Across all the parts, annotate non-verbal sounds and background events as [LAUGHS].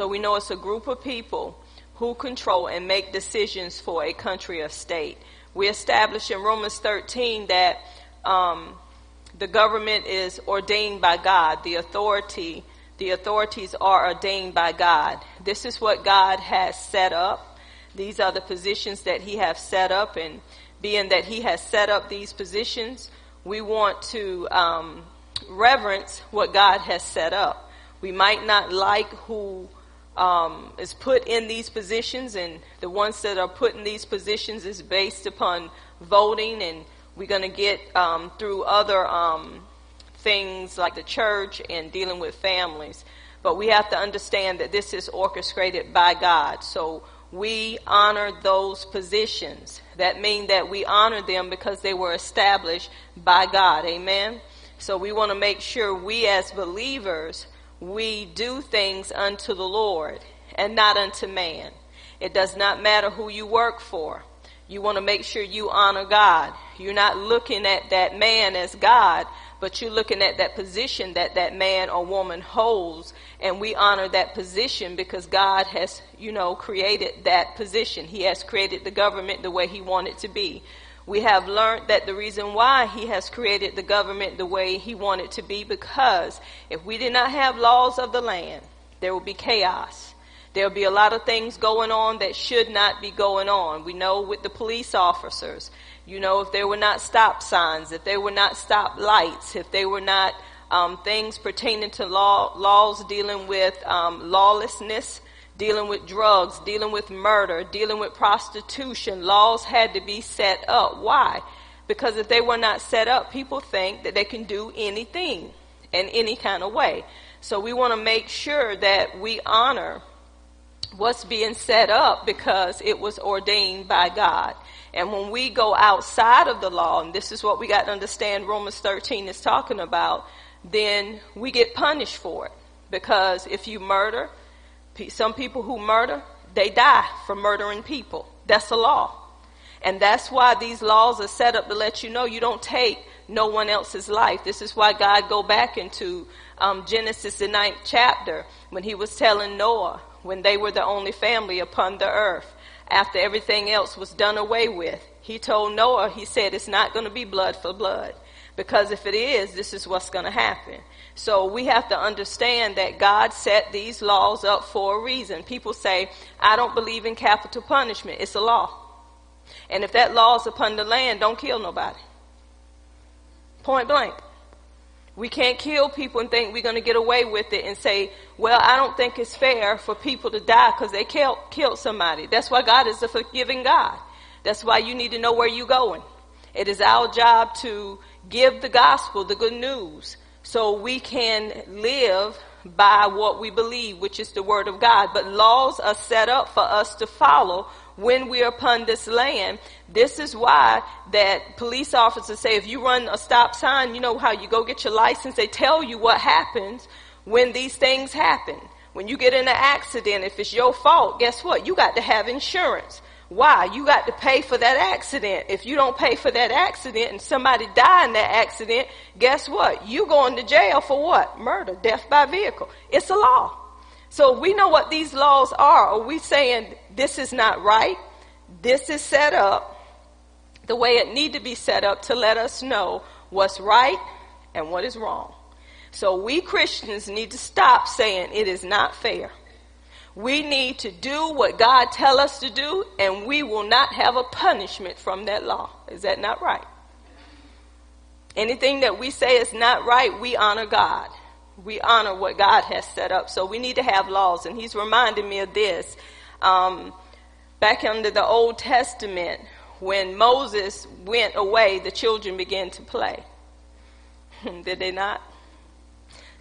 So we know it's a group of people who control and make decisions for a country or state. We establish in Romans 13 that um, the government is ordained by God. The authority, the authorities are ordained by God. This is what God has set up. These are the positions that He has set up, and being that He has set up these positions, we want to um, reverence what God has set up. We might not like who um, is put in these positions, and the ones that are put in these positions is based upon voting, and we're going to get um, through other um, things like the church and dealing with families. But we have to understand that this is orchestrated by God. So we honor those positions. That mean that we honor them because they were established by God. Amen. So we want to make sure we as believers, we do things unto the Lord and not unto man. It does not matter who you work for. You want to make sure you honor God. You're not looking at that man as God, but you're looking at that position that that man or woman holds. And we honor that position because God has, you know, created that position. He has created the government the way he wanted to be we have learned that the reason why he has created the government the way he wanted to be because if we did not have laws of the land, there would be chaos. There will be a lot of things going on that should not be going on. We know with the police officers, you know, if there were not stop signs, if there were not stop lights, if there were not um, things pertaining to law, laws dealing with um, lawlessness, dealing with drugs, dealing with murder, dealing with prostitution. Laws had to be set up. Why? Because if they were not set up, people think that they can do anything in any kind of way. So we want to make sure that we honor what's being set up because it was ordained by God. And when we go outside of the law, and this is what we got to understand Romans 13 is talking about, then we get punished for it. Because if you murder, some people who murder, they die for murdering people. That's the law. And that's why these laws are set up to let you know you don't take no one else's life. This is why God go back into um, Genesis the ninth chapter when he was telling Noah when they were the only family upon the earth after everything else was done away with. He told Noah, he said, it's not going to be blood for blood. Because if it is, this is what's going to happen. So we have to understand that God set these laws up for a reason. People say, I don't believe in capital punishment. It's a law. And if that law is upon the land, don't kill nobody. Point blank. We can't kill people and think we're going to get away with it and say, well, I don't think it's fair for people to die because they killed, killed somebody. That's why God is a forgiving God. That's why you need to know where you're going. It is our job to give the gospel, the good news, so we can live by what we believe, which is the word of God. But laws are set up for us to follow when we're upon this land. This is why that police officers say if you run a stop sign, you know how you go get your license, they tell you what happens when these things happen. When you get in an accident, if it's your fault, guess what? You got to have insurance. Why? You got to pay for that accident. If you don't pay for that accident and somebody die in that accident, guess what? You going to jail for what? Murder, death by vehicle. It's a law. So we know what these laws are. Are we saying this is not right? This is set up the way it need to be set up to let us know what's right and what is wrong. So we Christians need to stop saying it is not fair. We need to do what God tell us to do, and we will not have a punishment from that law. Is that not right? Anything that we say is not right, we honor God. We honor what God has set up. So we need to have laws. And he's reminding me of this. Um, back under the Old Testament, when Moses went away, the children began to play. [LAUGHS] Did they not?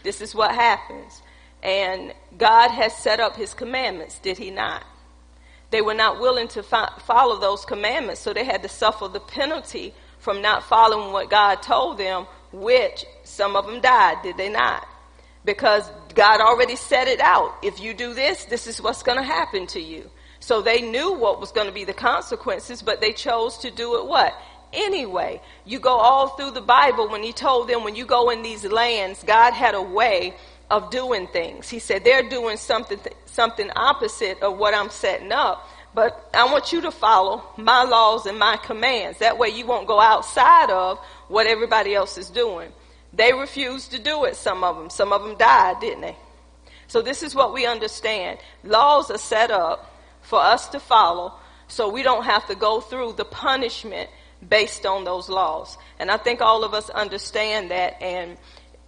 This is what happens. And God has set up his commandments, did he not? They were not willing to fo- follow those commandments, so they had to suffer the penalty from not following what God told them, which some of them died, did they not? Because God already set it out. If you do this, this is what's going to happen to you. So they knew what was going to be the consequences, but they chose to do it what? Anyway, you go all through the Bible when he told them when you go in these lands, God had a way of doing things. He said they're doing something something opposite of what I'm setting up. But I want you to follow my laws and my commands. That way you won't go outside of what everybody else is doing. They refused to do it, some of them. Some of them died, didn't they? So this is what we understand. Laws are set up for us to follow so we don't have to go through the punishment based on those laws. And I think all of us understand that. And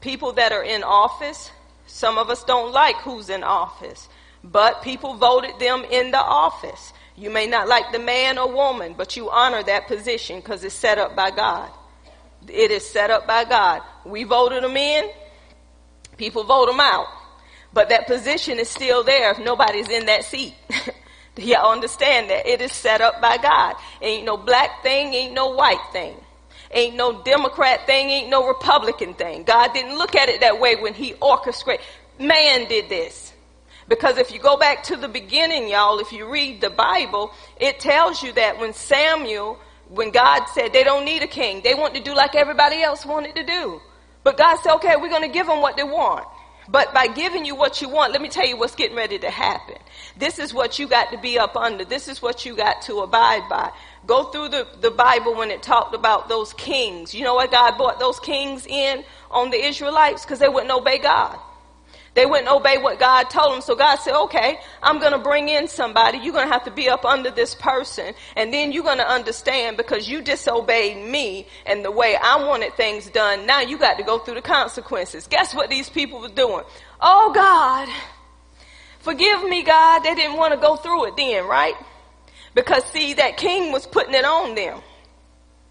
people that are in office, some of us don't like who's in office, but people voted them in the office. You may not like the man or woman, but you honor that position because it's set up by God. It is set up by God. We voted them in, people vote them out. But that position is still there if nobody's in that seat. [LAUGHS] Do y'all understand that? It is set up by God. Ain't no black thing, ain't no white thing. Ain't no Democrat thing, ain't no Republican thing. God didn't look at it that way when He orchestrated. Man did this. Because if you go back to the beginning, y'all, if you read the Bible, it tells you that when Samuel, when God said they don't need a king, they want to do like everybody else wanted to do. But God said, okay, we're going to give them what they want. But by giving you what you want, let me tell you what's getting ready to happen. This is what you got to be up under. This is what you got to abide by. Go through the, the Bible when it talked about those kings. You know what God brought those kings in on the Israelites? Because they wouldn't obey God. They wouldn't obey what God told them. So God said, okay, I'm going to bring in somebody. You're going to have to be up under this person. And then you're going to understand because you disobeyed me and the way I wanted things done. Now you got to go through the consequences. Guess what these people were doing? Oh God, forgive me, God. They didn't want to go through it then, right? Because see, that king was putting it on them.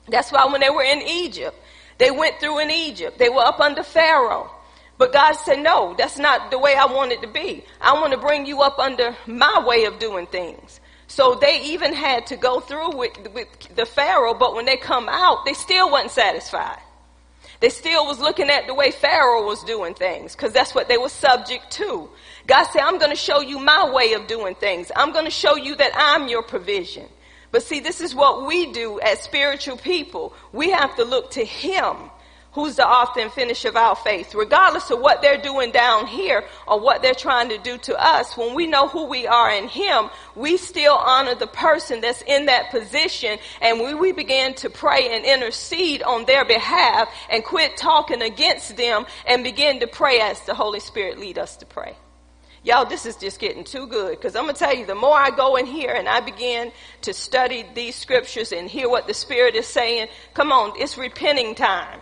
That's why when they were in Egypt, they went through in Egypt. They were up under Pharaoh. But God said, no, that's not the way I want it to be. I want to bring you up under my way of doing things. So they even had to go through with, with the Pharaoh, but when they come out, they still wasn't satisfied. They still was looking at the way Pharaoh was doing things, because that's what they were subject to. God said, I'm going to show you my way of doing things. I'm going to show you that I'm your provision. But see, this is what we do as spiritual people. We have to look to Him who's the author and finisher of our faith. Regardless of what they're doing down here or what they're trying to do to us, when we know who we are in Him, we still honor the person that's in that position and we, we begin to pray and intercede on their behalf and quit talking against them and begin to pray as the Holy Spirit lead us to pray. Y'all, this is just getting too good because I'm going to tell you, the more I go in here and I begin to study these scriptures and hear what the Spirit is saying, come on, it's repenting time.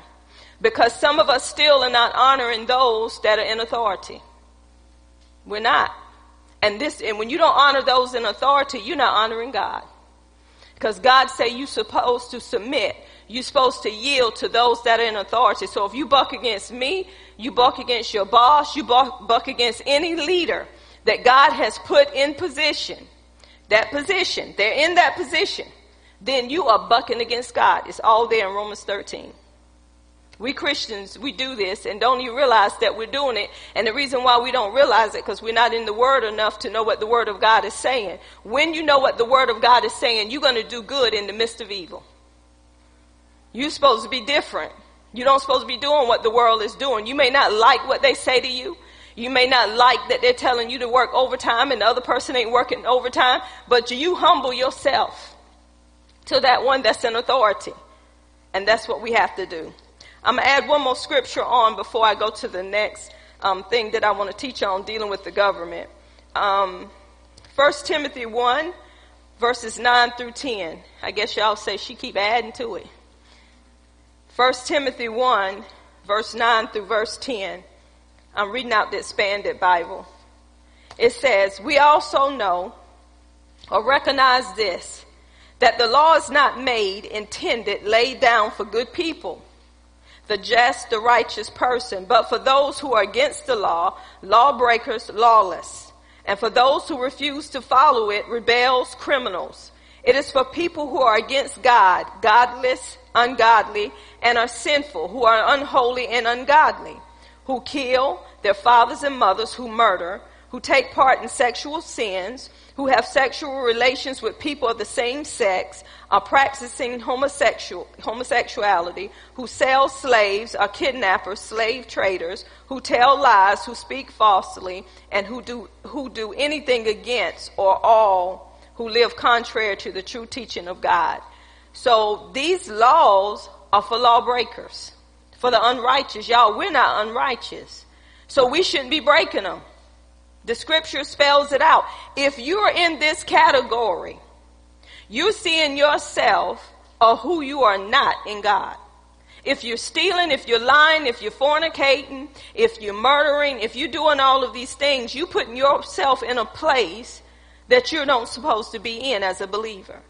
Because some of us still are not honoring those that are in authority. We're not. And this, and when you don't honor those in authority, you're not honoring God. Because God say you're supposed to submit. You're supposed to yield to those that are in authority. So if you buck against me, you buck against your boss, you buck, buck against any leader that God has put in position, that position, they're in that position, then you are bucking against God. It's all there in Romans 13. We Christians, we do this and don't even realize that we're doing it. And the reason why we don't realize it, because we're not in the Word enough to know what the Word of God is saying. When you know what the Word of God is saying, you're going to do good in the midst of evil. You're supposed to be different. You don't supposed to be doing what the world is doing. You may not like what they say to you. You may not like that they're telling you to work overtime and the other person ain't working overtime, but you humble yourself to that one that's in authority. And that's what we have to do. I'm going to add one more scripture on before I go to the next um, thing that I want to teach on dealing with the government. Um, 1 Timothy 1, verses 9 through 10. I guess y'all say she keep adding to it. 1 Timothy 1, verse 9 through verse 10. I'm reading out the expanded Bible. It says, We also know or recognize this, that the law is not made, intended, laid down for good people the just, the righteous person, but for those who are against the law, lawbreakers, lawless. And for those who refuse to follow it, rebels, criminals. It is for people who are against God, godless, ungodly, and are sinful, who are unholy and ungodly, who kill their fathers and mothers, who murder, who take part in sexual sins, who have sexual relations with people of the same sex, are practicing homosexual, homosexuality, who sell slaves, are kidnappers, slave traders, who tell lies, who speak falsely, and who do, who do anything against or all who live contrary to the true teaching of God. So these laws are for lawbreakers, for the unrighteous. Y'all, we're not unrighteous. So we shouldn't be breaking them. The scripture spells it out. If you're in this category, you see in yourself or who you are not in God. If you're stealing, if you're lying, if you're fornicating, if you're murdering, if you're doing all of these things, you're putting yourself in a place that you're not supposed to be in as a believer.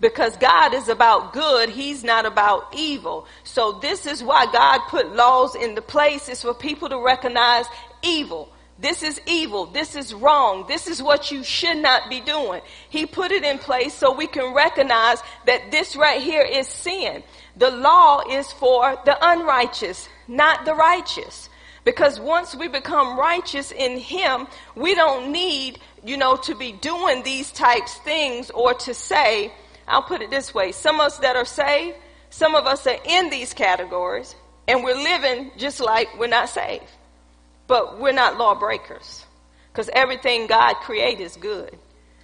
Because God is about good, He's not about evil. So this is why God put laws in the place is for people to recognize evil. This is evil. This is wrong. This is what you should not be doing. He put it in place so we can recognize that this right here is sin. The law is for the unrighteous, not the righteous. Because once we become righteous in Him, we don't need, you know, to be doing these types things or to say, I'll put it this way. Some of us that are saved, some of us are in these categories and we're living just like we're not saved. But we're not lawbreakers because everything God created is good.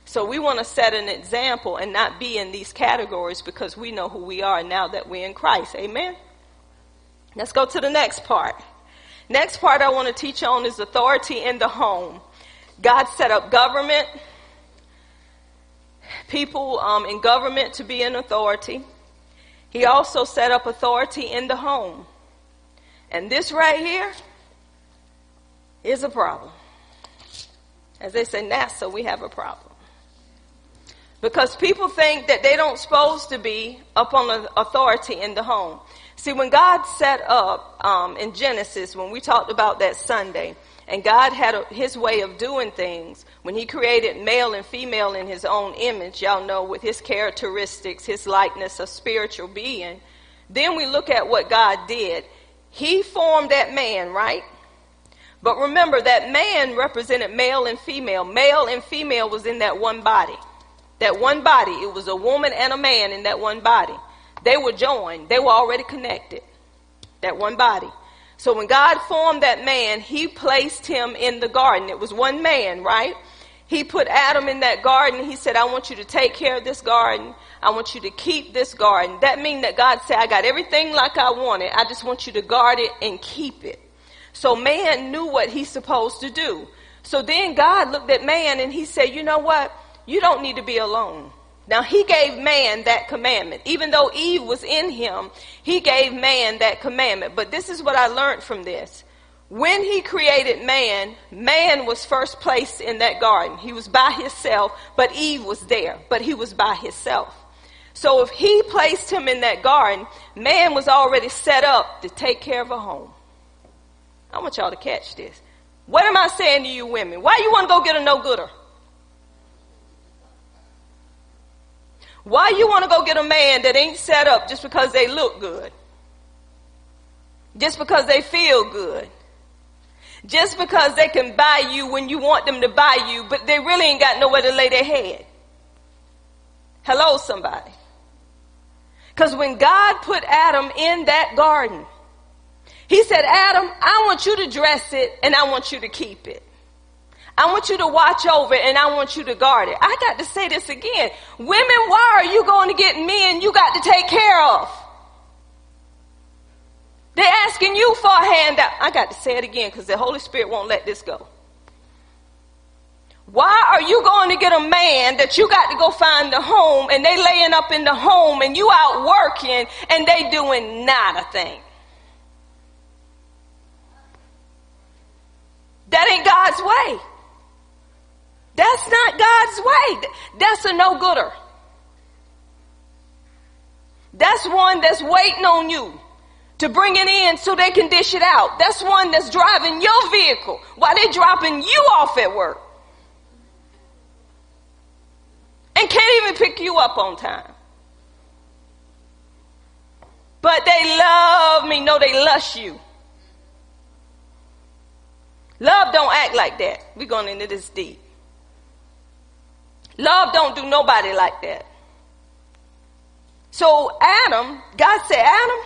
So we want to set an example and not be in these categories because we know who we are now that we're in Christ. Amen. Let's go to the next part. Next part I want to teach on is authority in the home. God set up government, people um, in government to be in authority. He also set up authority in the home. And this right here is a problem. As they say, NASA, we have a problem. Because people think that they don't supposed to be upon authority in the home. See, when God set up um, in Genesis, when we talked about that Sunday, and God had a, his way of doing things. When he created male and female in his own image, y'all know with his characteristics, his likeness of spiritual being. Then we look at what God did. He formed that man, right? But remember that man represented male and female. Male and female was in that one body. That one body. It was a woman and a man in that one body. They were joined. They were already connected. That one body. So when God formed that man, he placed him in the garden. It was one man, right? He put Adam in that garden. He said, I want you to take care of this garden. I want you to keep this garden. That means that God said, I got everything like I wanted. I just want you to guard it and keep it. So man knew what he's supposed to do. So then God looked at man and he said, you know what? You don't need to be alone. Now he gave man that commandment. Even though Eve was in him, he gave man that commandment. But this is what I learned from this. When he created man, man was first placed in that garden. He was by himself, but Eve was there, but he was by himself. So if he placed him in that garden, man was already set up to take care of a home. I want y'all to catch this. What am I saying to you women? Why you want to go get a no-gooder? Why you want to go get a man that ain't set up just because they look good? Just because they feel good? Just because they can buy you when you want them to buy you, but they really ain't got nowhere to lay their head? Hello, somebody. Because when God put Adam in that garden, he said, Adam, I want you to dress it and I want you to keep it. I want you to watch over it and I want you to guard it. I got to say this again. Women, why are you going to get men you got to take care of? They're asking you for a handout. I got to say it again because the Holy Spirit won't let this go. Why are you going to get a man that you got to go find a home and they laying up in the home and you out working and they doing not a thing? That ain't God's way. That's not God's way. That's a no-gooder. That's one that's waiting on you to bring it in so they can dish it out. That's one that's driving your vehicle while they're dropping you off at work. And can't even pick you up on time. But they love me. No, they lust you. Love don't act like that. We're going into this deep. Love don't do nobody like that. So Adam, God said, Adam,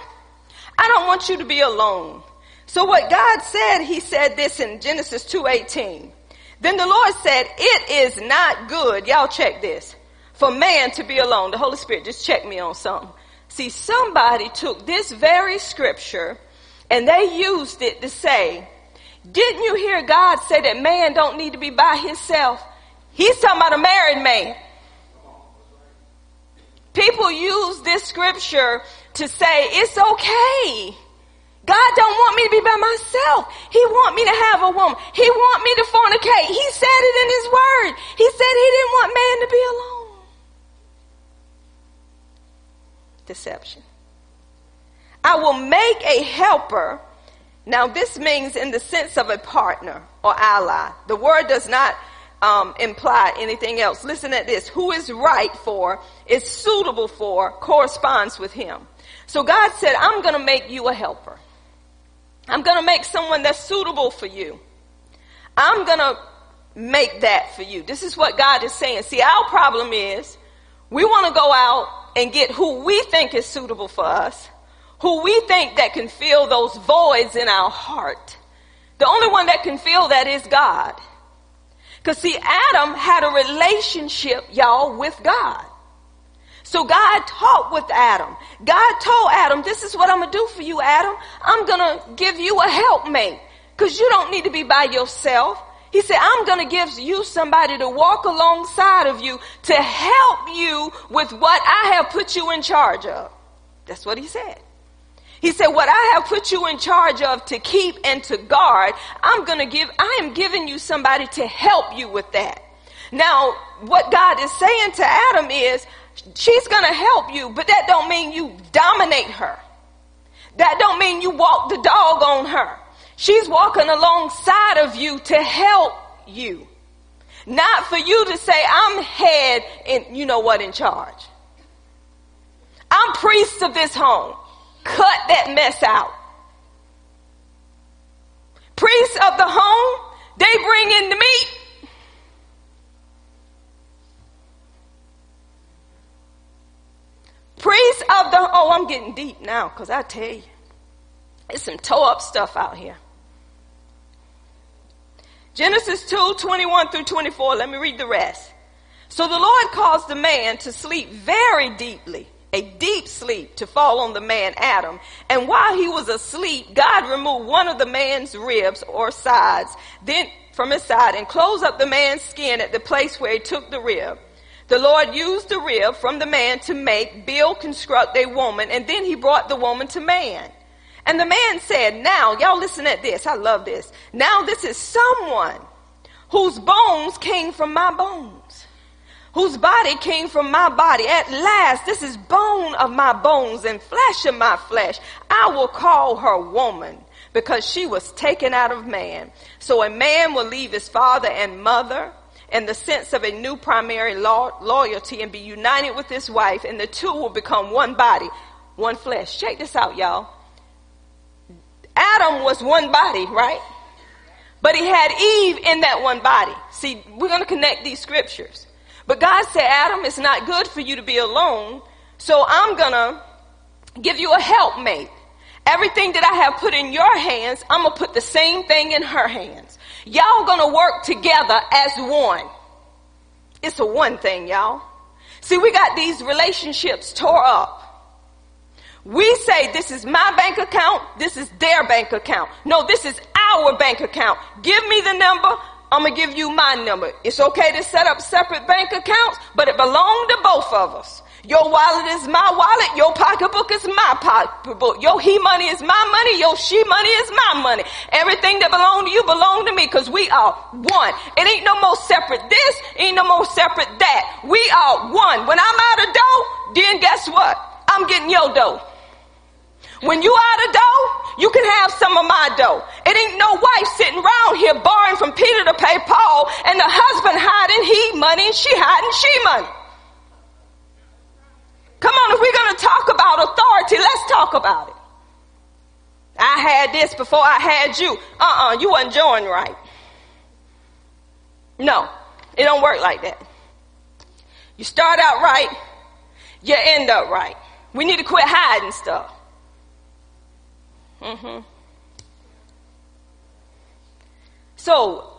I don't want you to be alone. So what God said, he said this in Genesis 2:18. Then the Lord said, "It is not good." Y'all check this. For man to be alone. The Holy Spirit just checked me on something. See, somebody took this very scripture and they used it to say, didn't you hear God say that man don't need to be by himself? He's talking about a married man. People use this scripture to say it's okay. God don't want me to be by myself. He want me to have a woman. He want me to fornicate. He said it in his word. He said he didn't want man to be alone. Deception. I will make a helper. Now this means in the sense of a partner or ally. The word does not um, imply anything else. Listen at this. Who is right for, is suitable for, corresponds with him. So God said, I'm going to make you a helper. I'm going to make someone that's suitable for you. I'm going to make that for you. This is what God is saying. See, our problem is we want to go out and get who we think is suitable for us, who we think that can fill those voids in our heart. The only one that can fill that is God. Because see, Adam had a relationship, y'all, with God. So God talked with Adam. God told Adam, this is what I'm to do for you, Adam. I'm to give you a helpmate because you don't need to be by yourself. He said, I'm going to give you somebody to walk alongside of you to help you with what I have put you in charge of. That's what he said. He said, what I have put you in charge of to keep and to guard, I'm going to give, I am giving you somebody to help you with that. Now, what God is saying to Adam is, she's going to help you, but that don't mean you dominate her. That don't mean you walk the dog on her. She's walking alongside of you to help you. Not for you to say, I'm head and you know what in charge. I'm priest of this home. Cut that mess out. Priests of the home, they bring in the meat. Priests of the, oh, I'm getting deep now because I tell you, it's some toe up stuff out here. Genesis 2, 21 through 24. Let me read the rest. So the Lord caused the man to sleep very deeply a deep sleep to fall on the man Adam. And while he was asleep, God removed one of the man's ribs or sides, then from his side and closed up the man's skin at the place where he took the rib. The Lord used the rib from the man to make, build, construct a woman, and then he brought the woman to man. And the man said, now, y'all listen at this. I love this. Now this is someone whose bones came from my bones whose body came from my body. At last, this is bone of my bones and flesh of my flesh. I will call her woman because she was taken out of man. So a man will leave his father and mother in the sense of a new primary lo- loyalty and be united with his wife and the two will become one body, one flesh. Check this out, y'all. Adam was one body, right? But he had Eve in that one body. See, we're going to connect these scriptures. But God said, Adam, it's not good for you to be alone. So I'm gonna give you a helpmate. Everything that I have put in your hands, I'm gonna put the same thing in her hands. Y'all gonna work together as one. It's a one thing, y'all. See, we got these relationships tore up. We say this is my bank account, this is their bank account. No, this is our bank account. Give me the number, I'm gonna give you my number. It's okay to set up separate bank accounts, but it belongs to both of us. Your wallet is my wallet. Your pocketbook is my pocketbook. Your he money is my money. Your she money is my money. Everything that belong to you belong to me because we are one. It ain't no more separate this. Ain't no more separate that. We are one. When I'm out of dough, then guess what? I'm getting your dough. When you out of dough, you can have some of my dough. It ain't no wife sitting around here borrowing from Peter to pay Paul and the husband hiding he money and she hiding she money. Come on, if we're going to talk about authority, let's talk about it. I had this before I had you. Uh-uh, you wasn't joined right. No, it don't work like that. You start out right, you end up right. We need to quit hiding stuff. Mm-hmm. So,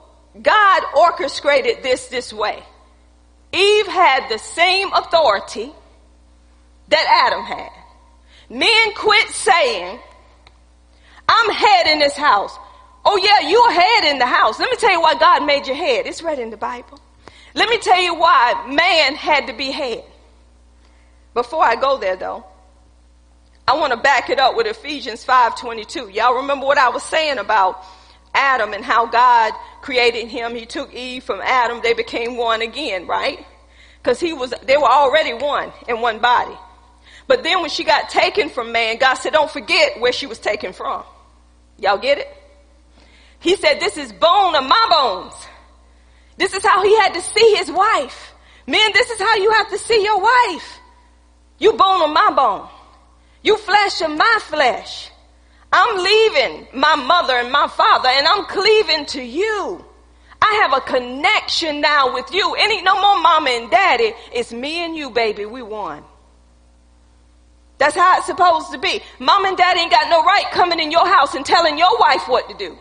God orchestrated this this way. Eve had the same authority that Adam had. Men quit saying, I'm head in this house. Oh yeah, you're head in the house. Let me tell you why God made you head. It's right in the Bible. Let me tell you why man had to be head. Before I go there though, I want to back it up with Ephesians 5:22. Y'all remember what I was saying about Adam and how God created him. He took Eve from Adam. They became one again, right? Cuz he was they were already one in one body. But then when she got taken from man, God said, "Don't forget where she was taken from." Y'all get it? He said, this is bone of my bones. This is how he had to see his wife. Men, this is how you have to see your wife. You bone of my bone. You flesh of my flesh. I'm leaving my mother and my father and I'm cleaving to you. I have a connection now with you. Any no more mama and daddy. It's me and you, baby. We won. That's how it's supposed to be. Mom and dad ain't got no right coming in your house and telling your wife what to do.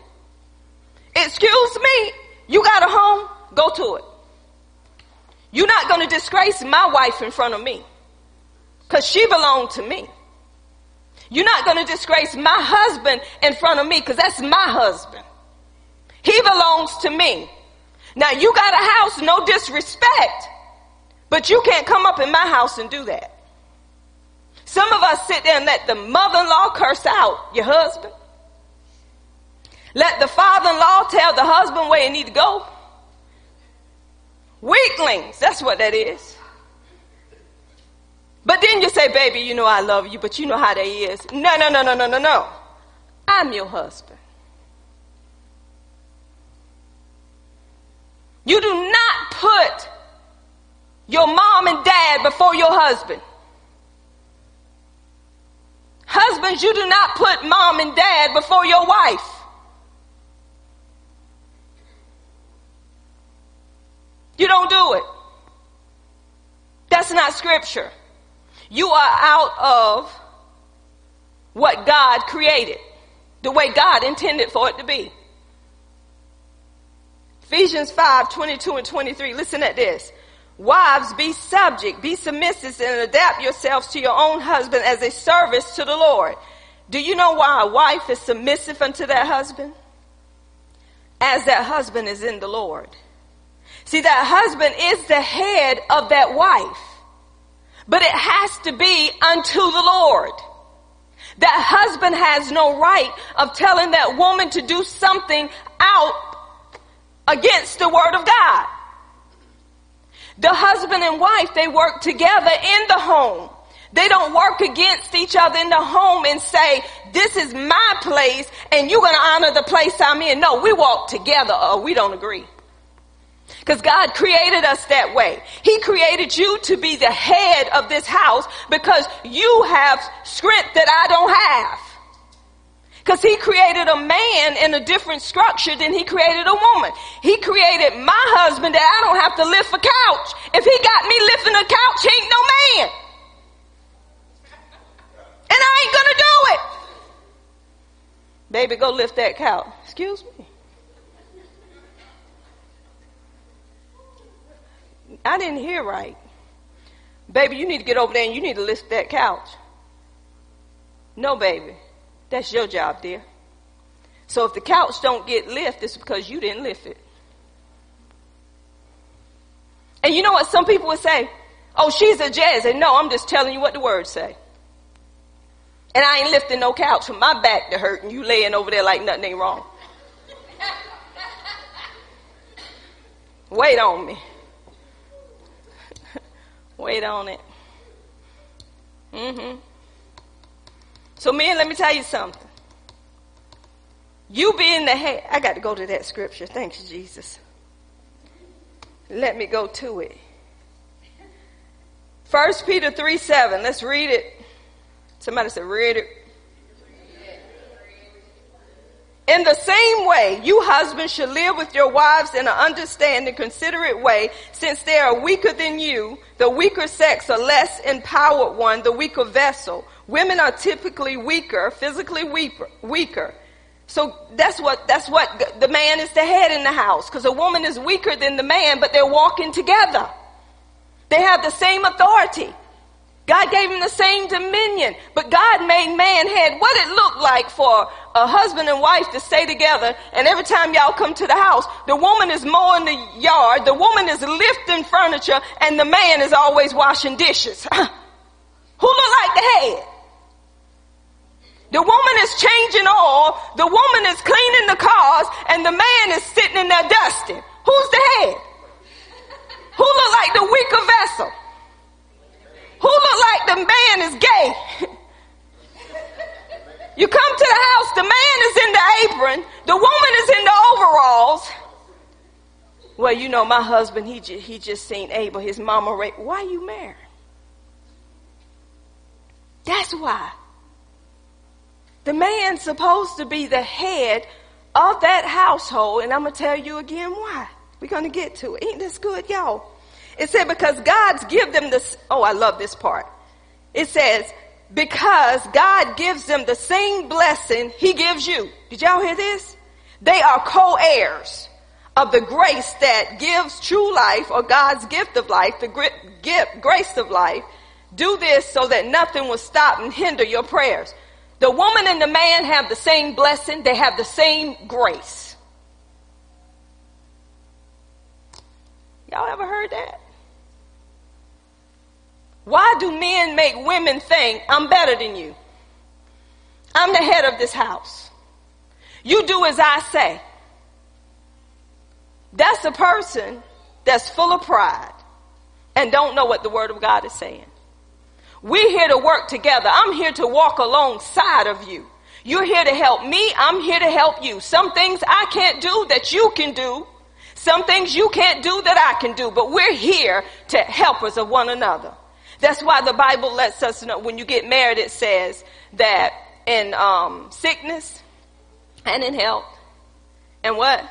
Excuse me, you got a home? Go to it. You're not going to disgrace my wife in front of me because she belonged to me. You're not going to disgrace my husband in front of me because that's my husband. He belongs to me. Now you got a house, no disrespect, but you can't come up in my house and do that. Some of us sit there and let the mother-in-law curse out your husband. Let the father-in-law tell the husband where he need to go. Weaklings, that's what that is. But then you say, baby, you know I love you, but you know how that is. No, no, no, no, no, no, no. I'm your husband. You do not put your mom and dad before your husband. Husbands, you do not put mom and dad before your wife. You don't do it. That's not scripture. You are out of what God created, the way God intended for it to be. Ephesians 5, 22 and 23. Listen at this. Wives, be subject, be submissive, and adapt yourselves to your own husband as a service to the Lord. Do you know why a wife is submissive unto that husband? As that husband is in the Lord. See, that husband is the head of that wife, but it has to be unto the Lord. That husband has no right of telling that woman to do something out against the word of God. The husband and wife, they work together in the home. They don't work against each other in the home and say, this is my place and you're going to honor the place I'm in. No, we walk together or we don't agree. Because God created us that way. He created you to be the head of this house because you have strength that I don't have. Because he created a man in a different structure than he created a woman. He created my husband that I don't have to lift a couch. If he got me lifting a couch, he ain't no man. And I ain't gonna do it. Baby, go lift that couch. Excuse me. I didn't hear right. Baby, you need to get over there and you need to lift that couch. No, baby. That's your job, dear. So if the couch don't get lifted, it's because you didn't lift it. And you know what some people would say? Oh, she's a jazz. And no, I'm just telling you what the words say. And I ain't lifting no couch from my back to hurt and you laying over there like nothing ain't wrong. [LAUGHS] Wait on me. Wait on it. Mm-hmm. So, men, let me tell you something. You being the head, I got to go to that scripture. Thanks, Jesus. Let me go to it. First Peter 3 7. Let's read it. Somebody said, read it. In the same way, you husbands should live with your wives in an understanding, considerate way, since they are weaker than you, the weaker sex, a less empowered one, the weaker vessel. Women are typically weaker, physically weaker, weaker. So that's what, that's what the man is the head in the house, because a woman is weaker than the man, but they're walking together. They have the same authority. God gave him the same dominion, but God made man had what it looked like for a husband and wife to stay together. And every time y'all come to the house, the woman is mowing the yard, the woman is lifting furniture, and the man is always washing dishes. [LAUGHS] Who look like the head? The woman is changing oil, the woman is cleaning the cars, and the man is sitting in there dusting. Who's the head? Who look like the weaker vessel? Who look like the man is gay? you come to the house, the man is in the apron, the woman is in the overalls. Well, you know, my husband, he he just seen Abel, his mama raped. Why you married? That's why. The man's supposed to be the head of that household, and I'm gonna tell you again why. We're gonna get to it. Ain't this good, y'all? It said, because God's give them this. Oh, I love this part. It says, because God gives them the same blessing he gives you. Did y'all hear this? They are co-heirs of the grace that gives true life or God's gift of life, the gift, grace of life. Do this so that nothing will stop and hinder your prayers. The woman and the man have the same blessing. They have the same grace. Y'all ever heard that? Why do men make women think I'm better than you? I'm the head of this house. You do as I say. That's a person that's full of pride and don't know what the word of God is saying. We're here to work together. I'm here to walk alongside of you. You're here to help me. I'm here to help you. Some things I can't do that you can do. Some things you can't do that I can do, but we're here to help us of one another. That's why the Bible lets us know when you get married, it says that in um, sickness and in health, and what?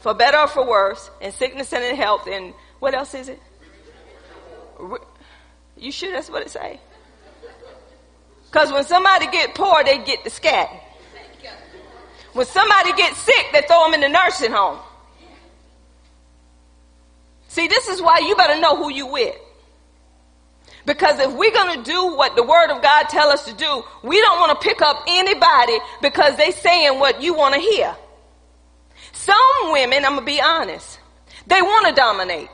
For better or for worse, in sickness and in health, and what else is it? You sure that's what it say? Because when somebody get poor, they get the scat. When somebody gets sick, they throw them in the nursing home. See, this is why you better know who you with. Because if we're going to do what the word of God tell us to do, we don't want to pick up anybody because they saying what you want to hear. Some women, I'm going to be honest, they want to dominate.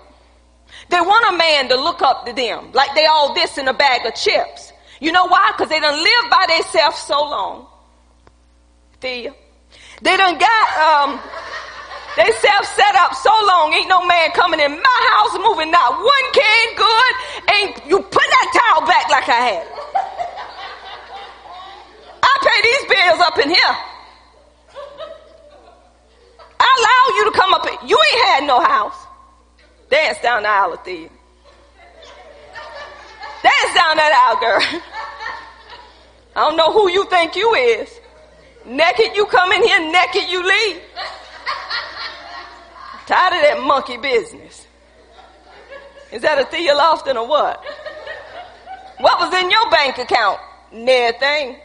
They want a man to look up to them like they all this in a bag of chips. You know why? Because they done lived by themselves so long. Thea. They done got, um, they self set up so long, ain't no man coming in my house moving not one can good. Ain't you put that towel back like I had. I pay these bills up in here. I allow you to come up here. You ain't had no house. Dance down the aisle of thee. Dance down that aisle, girl. I don't know who you think you is. Naked you come in here, naked you leave. Tired of that monkey business. Is that a Thea Lofton or what? What was in your bank account? Nothing.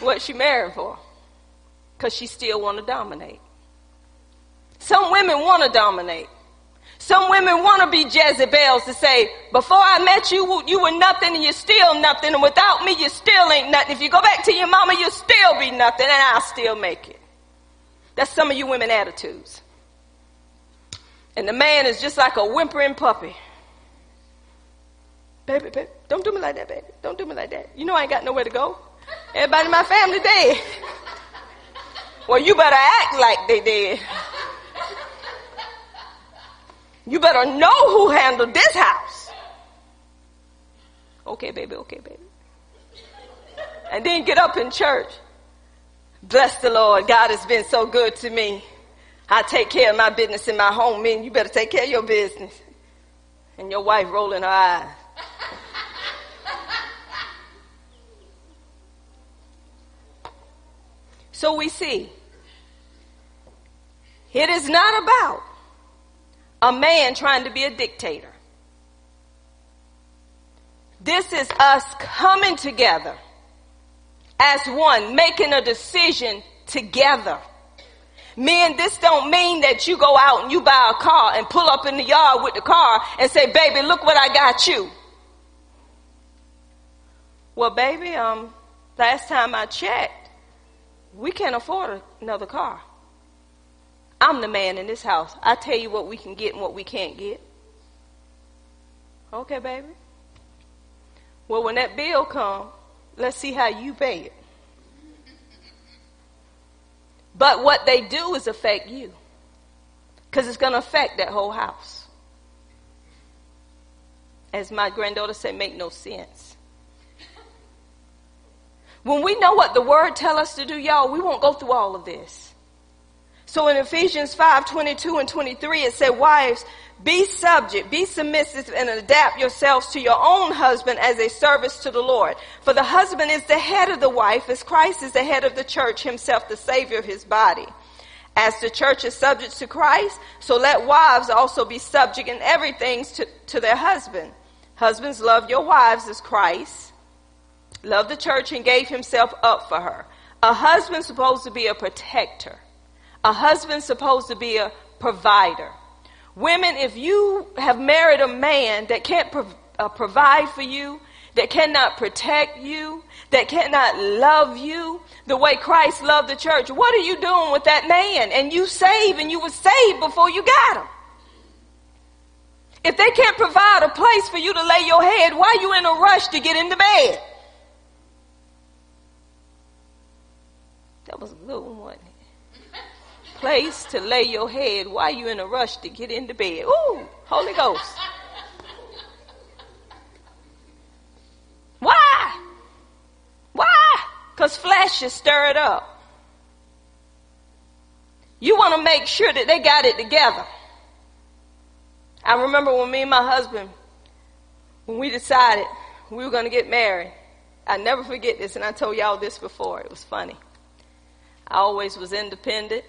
What she married for? Because she still want to dominate. Some women want to dominate. Some women want to be Jezebels to say, before I met you, you were nothing and you're still nothing. And without me, you still ain't nothing. If you go back to your mama, you'll still be nothing and I'll still make it. That's some of you women attitudes. And the man is just like a whimpering puppy. Baby, baby, don't do me like that, baby. Don't do me like that. You know I ain't got nowhere to go. Everybody in my family dead. [LAUGHS] Well, you better act like they did. You better know who handled this house. Okay, baby, okay, baby. And then get up in church. Bless the Lord. God has been so good to me. I take care of my business in my home. Man, you better take care of your business. And your wife rolling her eyes. so we see, it is not about a man trying to be a dictator. This is us coming together as one, making a decision together. Men, this don't mean that you go out and you buy a car and pull up in the yard with the car and say, baby, look what I got you. Well, baby, um, last time I checked, we can't afford another car. I'm the man in this house. I tell you what we can get and what we can't get. Okay, baby. Well, when that bill comes, let's see how you pay it. But what they do is affect you. Because it's going to affect that whole house. As my granddaughter said, make no sense. When we know what the word tell us to do, y'all, we won't go through all of this. So in Ephesians 5, 22 and 23, it said, wives, be subject, be submissive, and adapt yourselves to your own husband as a service to the Lord. For the husband is the head of the wife, as Christ is the head of the church, himself the savior of his body. As the church is subject to Christ, so let wives also be subject in everything to, to their husband. Husbands, love your wives as Christ loved the church and gave himself up for her. A husband's supposed to be a protector. A husband's supposed to be a provider. Women, if you have married a man that can't uh, provide for you, that cannot protect you, that cannot love you the way Christ loved the church, what are you doing with that man? And you save and you were saved before you got him. If they can't provide a place for you to lay your head, why are you in a rush to get into bed? That was a good one, wasn't it? Place to lay your head while you're in a rush to get into bed. Ooh, Holy Ghost. Why? Why? Because flesh is stirred up. You want to make sure that they got it together. I remember when me and my husband, when we decided we were going to get married, I never forget this, and I told y'all this before. It was funny. I always was independent.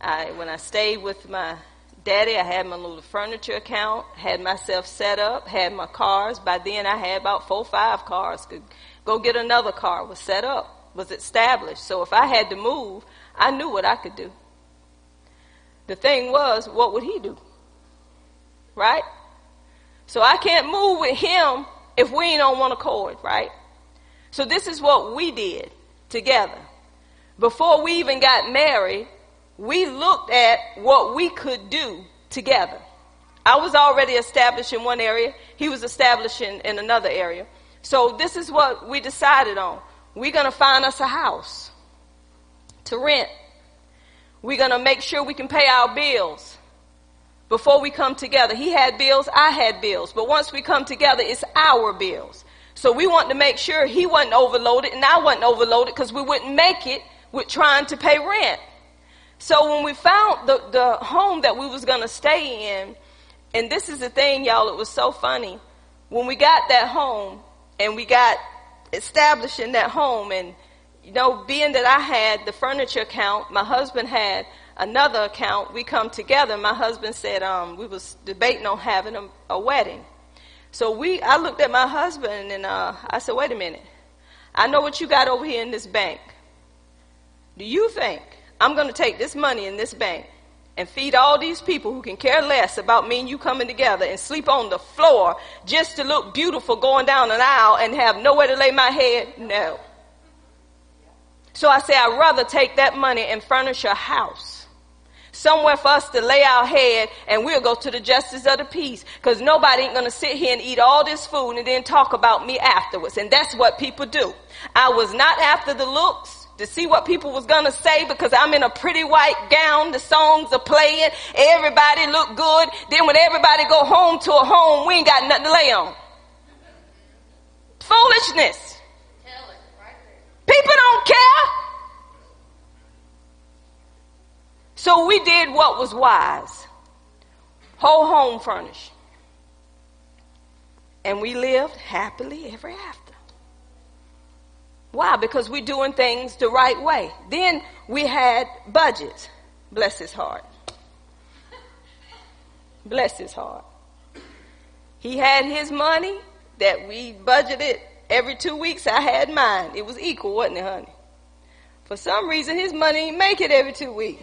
I, when I stayed with my daddy, I had my little furniture account, had myself set up, had my cars. By then, I had about four, five cars. Could go get another car. Was set up, was established. So if I had to move, I knew what I could do. The thing was, what would he do? Right? So I can't move with him if we ain't on one accord, right? So this is what we did together. Before we even got married, we looked at what we could do together. I was already established in one area, he was established in, in another area. So this is what we decided on. We're going to find us a house to rent. We're going to make sure we can pay our bills before we come together. He had bills, I had bills. But once we come together, it's our bills. So we want to make sure he wasn't overloaded and I wasn't overloaded because we wouldn't make it with trying to pay rent. So when we found the, the home that we was going to stay in, and this is the thing, y'all, it was so funny. When we got that home and we got established in that home and, you know, being that I had the furniture account, my husband had another account, we come together. My husband said, um, we was debating on having a, a wedding. So we, I looked at my husband and, uh, I said, wait a minute. I know what you got over here in this bank. Do you think I'm going to take this money in this bank and feed all these people who can care less about me and you coming together and sleep on the floor just to look beautiful going down an aisle and have nowhere to lay my head? No. So I say I'd rather take that money and furnish a house. Somewhere for us to lay our head and we'll go to the justice of the peace. Cause nobody ain't gonna sit here and eat all this food and then talk about me afterwards. And that's what people do. I was not after the looks to see what people was gonna say because I'm in a pretty white gown, the songs are playing, everybody look good. Then when everybody go home to a home, we ain't got nothing to lay on. Foolishness. People don't care. So we did what was wise. Whole home furnished. And we lived happily ever after. Why? Because we're doing things the right way. Then we had budgets. Bless his heart. Bless his heart. He had his money that we budgeted every two weeks. I had mine. It was equal, wasn't it, honey? For some reason, his money didn't make it every two weeks.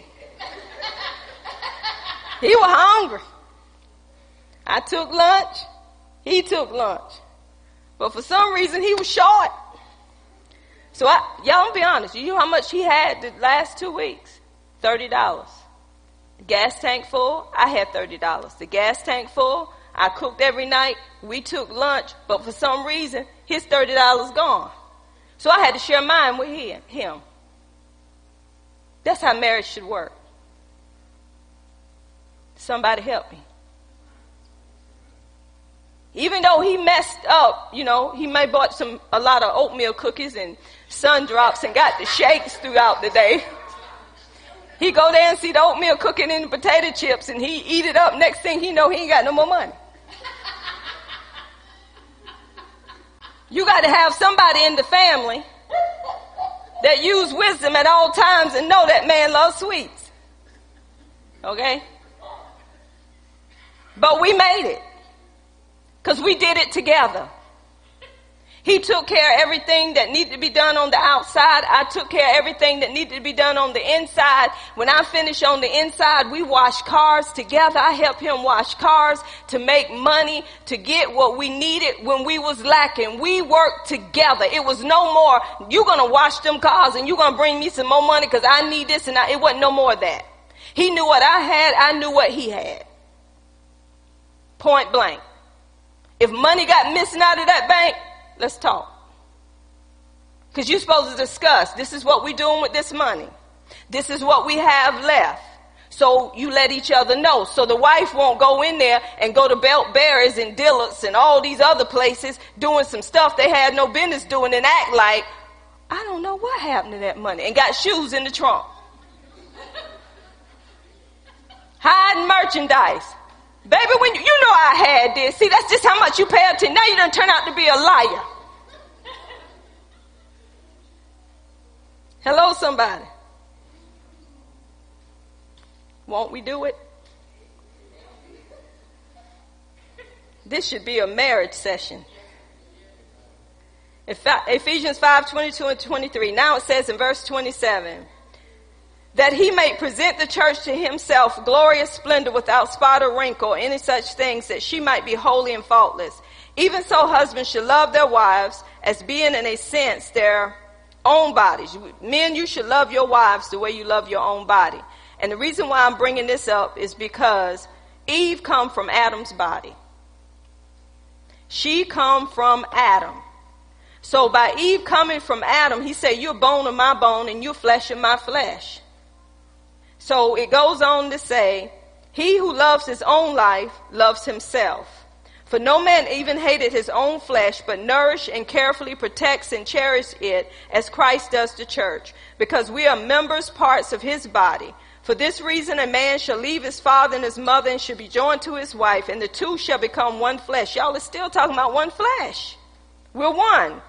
he was hungry. I took lunch. He took lunch. But for some reason, he was short. So I, y'all be honest. You know how much he had the last two weeks? Thirty dollars. Gas tank full. I had thirty dollars. The gas tank full. I cooked every night. We took lunch, but for some reason, his thirty dollars gone. So I had to share mine with him. That's how marriage should work. Somebody help me. Even though he messed up, you know, he may bought some a lot of oatmeal cookies and sun drops and got the shakes throughout the day. He go there and see the oatmeal cooking in the potato chips and he eat it up. Next thing he know, he ain't got no more money. You got to have somebody in the family that use wisdom at all times and know that man loves sweets. Okay? But we made it. Cause we did it together. He took care of everything that needed to be done on the outside. I took care of everything that needed to be done on the inside. When I finished on the inside, we washed cars together. I helped him wash cars to make money to get what we needed when we was lacking. We worked together. It was no more, you're gonna wash them cars and you're gonna bring me some more money because I need this and I, it wasn't no more of that. He knew what I had. I knew what he had. Point blank. If money got missing out of that bank, let's talk. Because you're supposed to discuss this is what we're doing with this money. This is what we have left. So you let each other know. So the wife won't go in there and go to Belt Berries and Dillard's and all these other places doing some stuff they had no business doing and act like, I don't know what happened to that money and got shoes in the trunk. [LAUGHS] Hiding merchandise. Baby, when you, you know I had this. See, that's just how much you pay attention. Now you don't turn out to be a liar. Hello, somebody. Won't we do it? This should be a marriage session. Ephesians 5 22 and 23. Now it says in verse 27 that he may present the church to himself glorious splendor without spot or wrinkle any such things that she might be holy and faultless. Even so husbands should love their wives as being in a sense their own bodies. Men, you should love your wives the way you love your own body. And the reason why I'm bringing this up is because Eve come from Adam's body. She come from Adam. So by Eve coming from Adam, he said, you're bone of my bone and you're flesh of my flesh. So it goes on to say, he who loves his own life loves himself. For no man even hated his own flesh, but nourished and carefully protects and cherishes it as Christ does the church, because we are members, parts of his body. For this reason, a man shall leave his father and his mother and shall be joined to his wife, and the two shall become one flesh. Y'all are still talking about one flesh. We're one.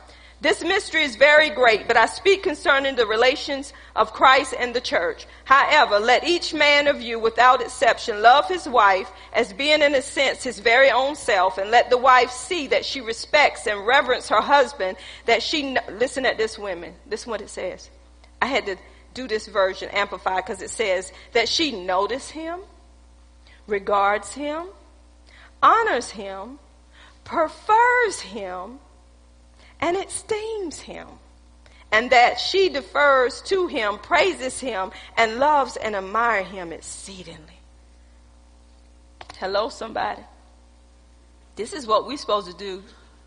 This mystery is very great, but I speak concerning the relations of Christ and the church. However, let each man of you without exception love his wife as being in a sense his very own self, and let the wife see that she respects and reverence her husband, that she, listen at this women, this is what it says. I had to do this version amplified because it says that she notice him, regards him, honors him, prefers him, and it esteems him. And that she defers to him, praises him, and loves and admires him exceedingly. Hello, somebody. This is what we're supposed to do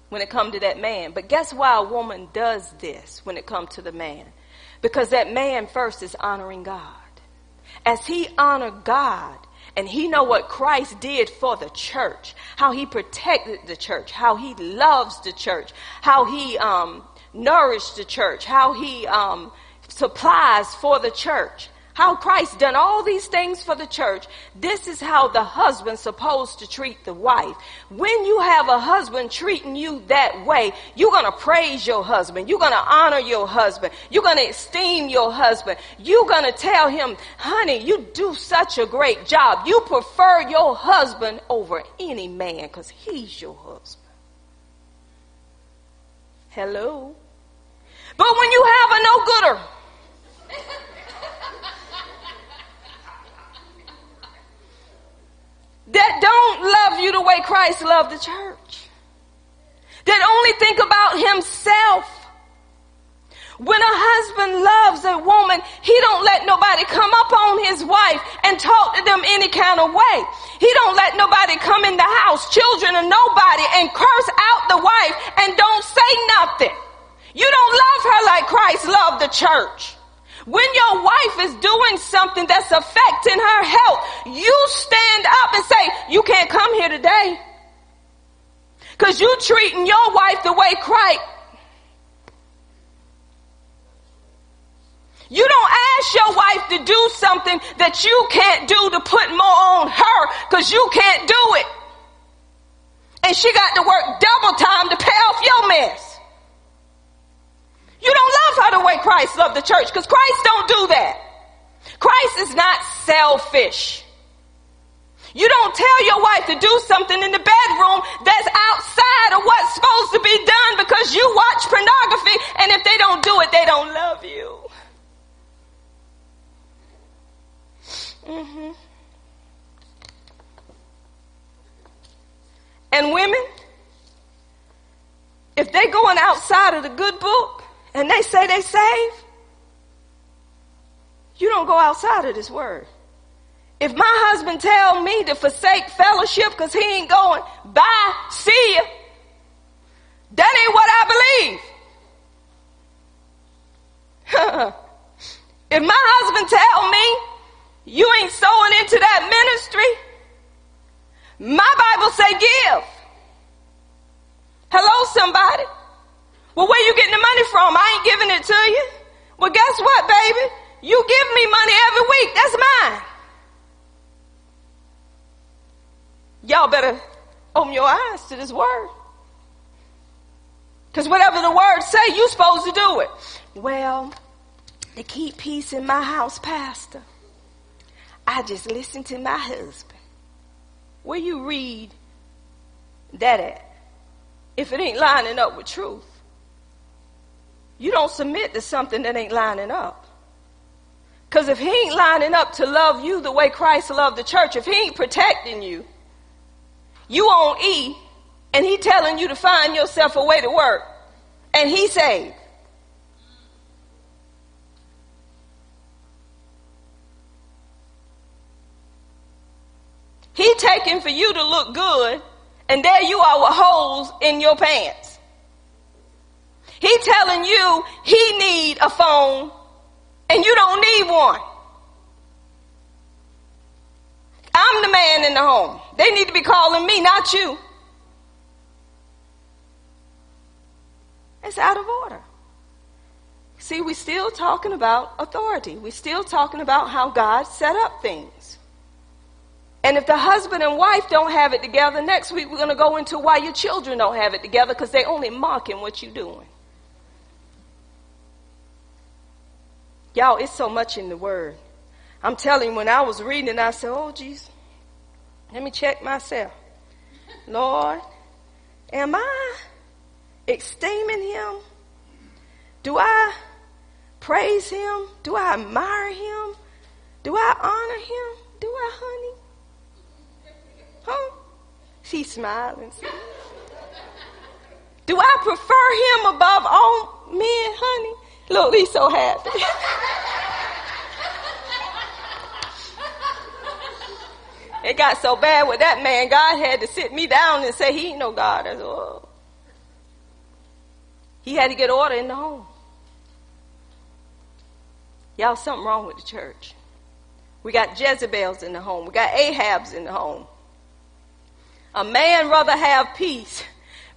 when it comes to that man. But guess why a woman does this when it comes to the man? Because that man first is honoring God. As he honored God, and he know what Christ did for the church, how he protected the church, how he loves the church, how he um, nourished the church, how he um, supplies for the church, how Christ done all these things for the church. This is how the husband's supposed to treat the wife. When you have a husband treating you that way, you're going to praise your husband. You're going to honor your husband. You're going to esteem your husband. You're going to tell him, honey, you do such a great job. You prefer your husband over any man because he's your husband. Hello. But when you have a no gooder, that don't love you the way Christ loved the church. That only think about himself. When a husband loves a woman, he don't let nobody come up on his wife and talk to them any kind of way. He don't let nobody come in the house, children or nobody, and curse out the wife and don't say nothing. You don't love her like Christ loved the church. When your wife is doing something that's affecting her health, you stand up and say, you can't come here today. Cause you treating your wife the way Christ. You don't ask your wife to do something that you can't do to put more on her cause you can't do it. And she got to work double time to pay off your mess. You don't love her the way Christ loved the church because Christ don't do that. Christ is not selfish. You don't tell your wife to do something in the bedroom that's outside of what's supposed to be done because you watch pornography and if they don't do it, they don't love you. Mm-hmm. And women, if they going outside of the good book, and they say they save, you don't go outside of this word. If my husband tell me to forsake fellowship because he ain't going, bye, see ya. That ain't what I believe. [LAUGHS] if my husband tell me you ain't sowing into that ministry, my Bible say give. Hello, somebody. Well, where you getting the money from? I ain't giving it to you. Well, guess what, baby? You give me money every week. That's mine. Y'all better open your eyes to this word. Because whatever the word say, you supposed to do it. Well, to keep peace in my house, Pastor, I just listen to my husband. Where you read that at? If it ain't lining up with truth. You don't submit to something that ain't lining up. Because if he ain't lining up to love you the way Christ loved the church, if he ain't protecting you, you on E, and he telling you to find yourself a way to work, and he saved. He taking for you to look good, and there you are with holes in your pants. He telling you he need a phone and you don't need one. I'm the man in the home. They need to be calling me, not you. It's out of order. See, we're still talking about authority. We're still talking about how God set up things. And if the husband and wife don't have it together, next week we're going to go into why your children don't have it together because they're only mocking what you're doing. Y'all, it's so much in the word. I'm telling you, when I was reading, I said, Oh, Jesus, let me check myself. Lord, am I esteeming him? Do I praise him? Do I admire him? Do I honor him? Do I, honey? Huh? She's smiling. Do I prefer him above all men, honey? Look, he's so happy. [LAUGHS] it got so bad with that man, God had to sit me down and say, He ain't no God. I said, oh. He had to get order in the home. Y'all, something wrong with the church. We got Jezebels in the home. We got Ahabs in the home. A man rather have peace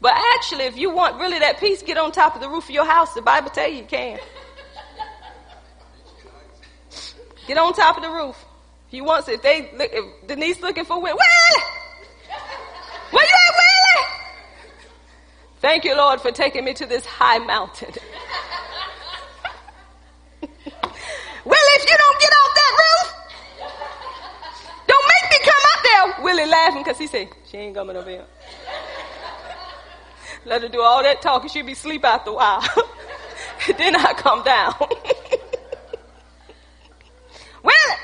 but actually, if you want really that peace, get on top of the roof of your house. The Bible tell you you can. Get on top of the roof. He wants if they if Denise looking for Willie, Willie, where you at, Willie? Thank you, Lord, for taking me to this high mountain. Willie, if you don't get off that roof, don't make me come up there. Willie laughing because he said she ain't coming up here. Let her do all that talking. She'll be asleep after a while. [LAUGHS] then I come down. [LAUGHS] Willie,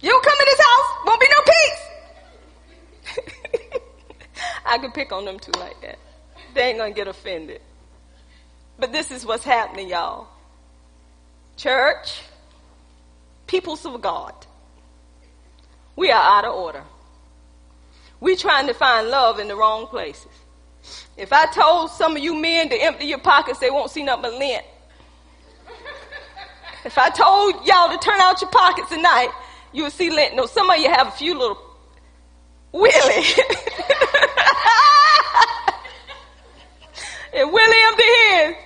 you come in this house, won't be no peace. [LAUGHS] I can pick on them too like that. They ain't gonna get offended. But this is what's happening, y'all. Church, peoples of God, we are out of order. We trying to find love in the wrong places. If I told some of you men to empty your pockets, they won't see nothing but lint. If I told y'all to turn out your pockets tonight, you would see lint. No, some of you have a few little Willie. [LAUGHS] and Willie empty his.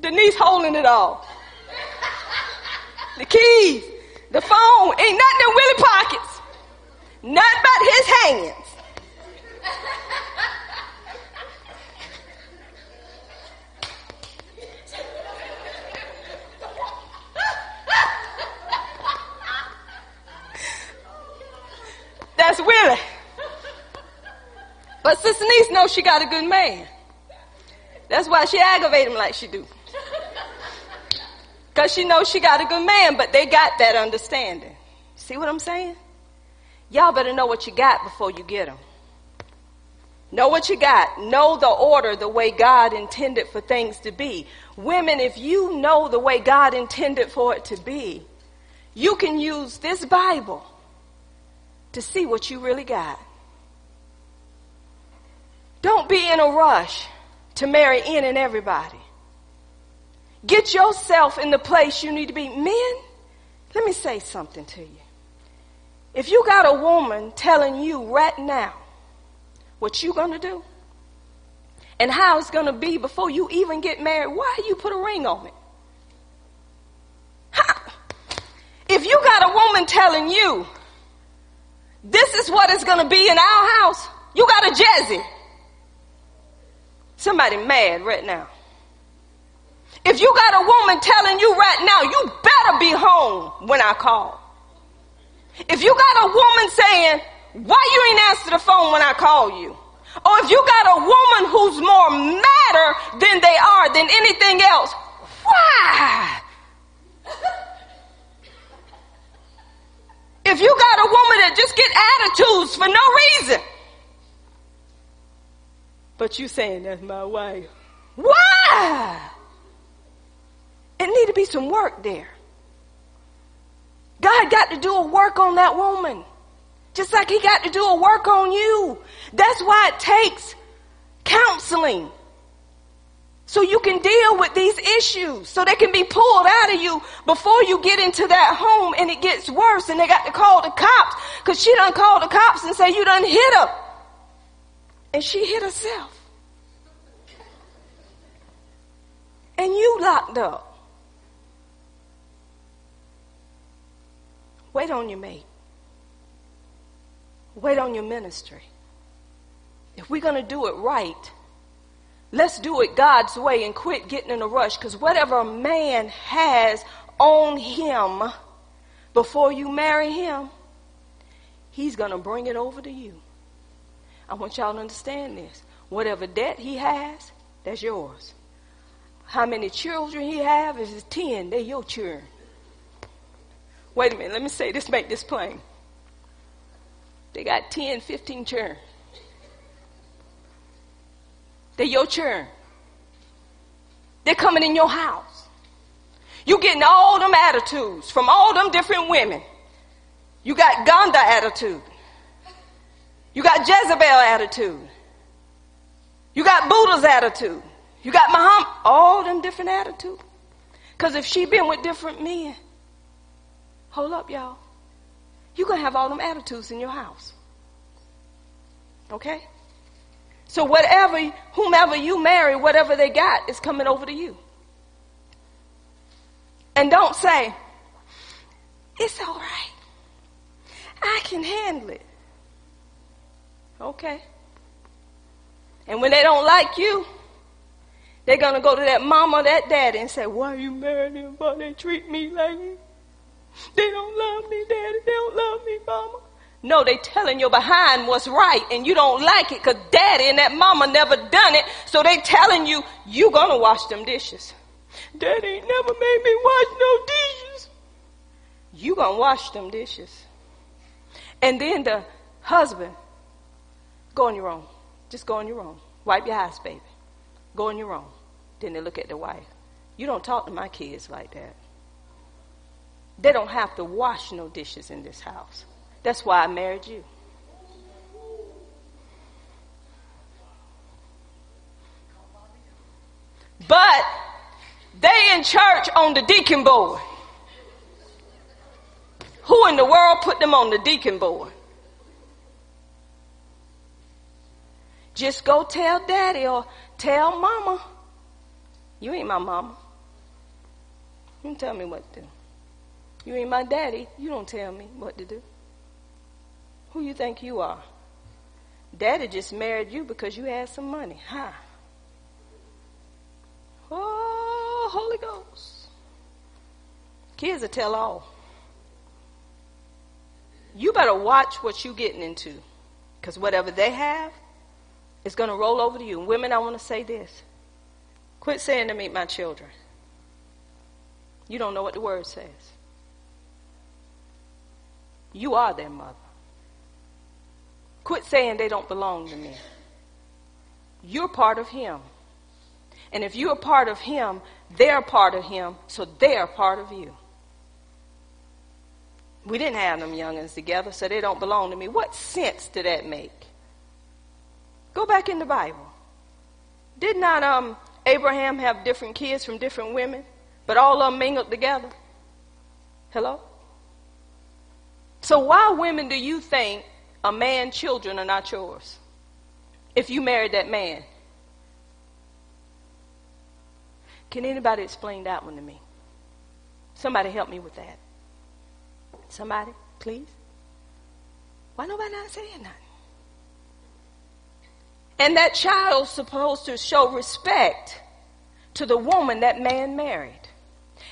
Denise holding it all. The keys, the phone, ain't nothing in Willie pockets. Not but his hands. That's Willie. But Sister Niece knows she got a good man. That's why she aggravate him like she do. Because she knows she got a good man, but they got that understanding. See what I'm saying? Y'all better know what you got before you get them. Know what you got. Know the order, the way God intended for things to be. Women, if you know the way God intended for it to be, you can use this Bible to see what you really got. Don't be in a rush to marry in and everybody. Get yourself in the place you need to be. Men, let me say something to you. If you got a woman telling you right now what you're gonna do and how it's gonna be before you even get married, why you put a ring on it? If you got a woman telling you this is what it's going to be in our house. You got a Jezzy. Somebody mad right now. If you got a woman telling you right now, you better be home when I call. If you got a woman saying, why you ain't answer the phone when I call you? Or if you got a woman who's more madder than they are than anything else, why? If you got a woman that just get attitudes for no reason, but you saying that's my wife, why? It need to be some work there. God got to do a work on that woman. Just like he got to do a work on you. That's why it takes counseling. So you can deal with these issues. So they can be pulled out of you before you get into that home and it gets worse and they got to call the cops because she done called the cops and say you done hit her. And she hit herself. And you locked up. Wait on your mate. Wait on your ministry. If we're going to do it right, Let's do it God's way and quit getting in a rush because whatever a man has on him before you marry him, he's going to bring it over to you. I want y'all to understand this. Whatever debt he has, that's yours. How many children he have is 10, they're your children. Wait a minute, let me say this, make this plain. They got 10, 15 children. They're your children. They're coming in your house. You getting all them attitudes from all them different women. You got Gandhi attitude. You got Jezebel attitude. You got Buddha's attitude. You got Muhammad, all them different attitudes. Cause if she been with different men, hold up y'all. you gonna have all them attitudes in your house. Okay? So whatever, whomever you marry, whatever they got is coming over to you. And don't say, It's all right. I can handle it. Okay. And when they don't like you, they're going to go to that mama, that daddy, and say, Why you married him? Why they treat me like this? They don't love me, daddy. They don't love me, mama. No, they telling you behind what's right and you don't like it because daddy and that mama never done it. So they telling you, you gonna wash them dishes. Daddy ain't never made me wash no dishes. You gonna wash them dishes. And then the husband, go on your own. Just go on your own. Wipe your eyes, baby. Go on your own. Then they look at the wife. You don't talk to my kids like that. They don't have to wash no dishes in this house. That's why I married you. But they in church on the deacon board. Who in the world put them on the deacon board? Just go tell daddy or tell mama. You ain't my mama. You tell me what to do. You ain't my daddy. You don't tell me what to do. Who you think you are? Daddy just married you because you had some money, huh? Oh, Holy Ghost. Kids will tell all. You better watch what you're getting into. Because whatever they have is going to roll over to you. And women, I want to say this. Quit saying to me, my children. You don't know what the word says. You are their mother. Quit saying they don't belong to me. You're part of Him. And if you're part of Him, they're part of Him, so they're part of you. We didn't have them youngins together, so they don't belong to me. What sense did that make? Go back in the Bible. Did not um, Abraham have different kids from different women, but all of them mingled together? Hello? So why women do you think a man's children are not yours? If you married that man. Can anybody explain that one to me? Somebody help me with that. Somebody, please. Why nobody not saying nothing? And that child's supposed to show respect to the woman that man married.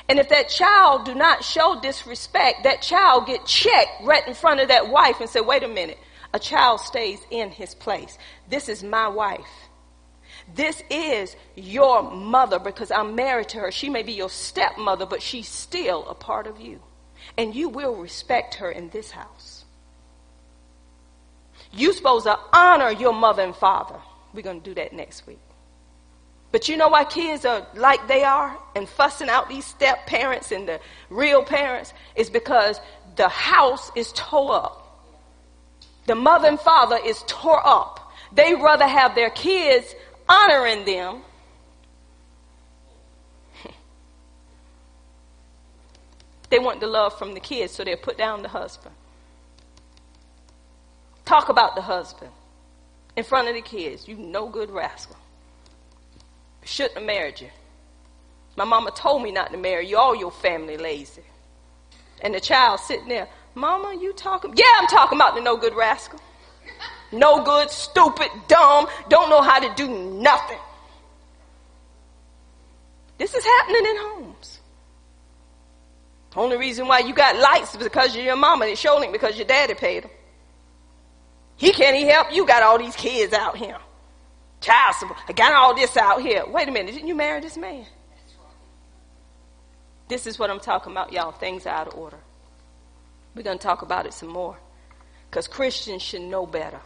And if that child do not show disrespect, that child get checked right in front of that wife and say, wait a minute, a child stays in his place. This is my wife. This is your mother because I'm married to her. She may be your stepmother, but she's still a part of you. And you will respect her in this house. You're supposed to honor your mother and father. We're going to do that next week. But you know why kids are like they are and fussing out these step parents and the real parents? Is because the house is tore up. The mother and father is tore up. They rather have their kids honoring them. [LAUGHS] they want the love from the kids, so they'll put down the husband. Talk about the husband in front of the kids. You no good rascal. Shouldn't have married you. My mama told me not to marry you. All your family lazy. And the child sitting there, Mama, you talking? Yeah, I'm talking about the no good rascal. No good, stupid, dumb, don't know how to do nothing. This is happening in homes. Only reason why you got lights is because your mama. It's showing because your daddy paid them. He can't even help you. Got all these kids out here. Child support. I got all this out here. Wait a minute. Didn't you marry this man? This is what I'm talking about, y'all. Things are out of order. We're going to talk about it some more. Because Christians should know better.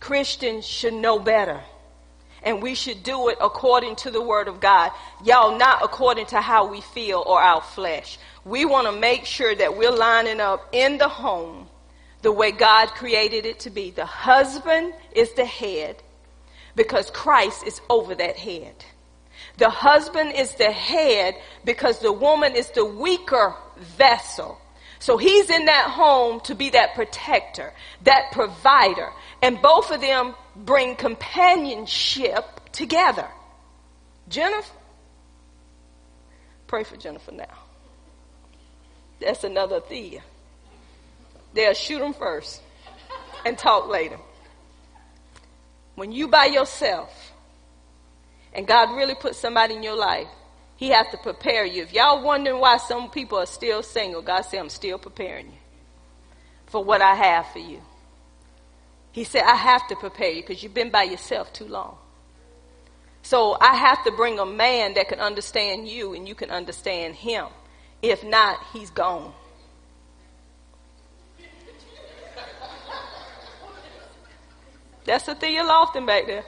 Christians should know better. And we should do it according to the Word of God. Y'all, not according to how we feel or our flesh. We want to make sure that we're lining up in the home the way God created it to be. The husband is the head because Christ is over that head. The husband is the head because the woman is the weaker vessel. So he's in that home to be that protector, that provider. And both of them bring companionship together. Jennifer, pray for Jennifer now. That's another Thea. They'll shoot them first and talk later. When you by yourself and God really put somebody in your life, He has to prepare you. If y'all wondering why some people are still single, God said, I'm still preparing you for what I have for you. He said, I have to prepare you because you've been by yourself too long. So I have to bring a man that can understand you and you can understand him. If not, he's gone. That's Thea Lofton back there.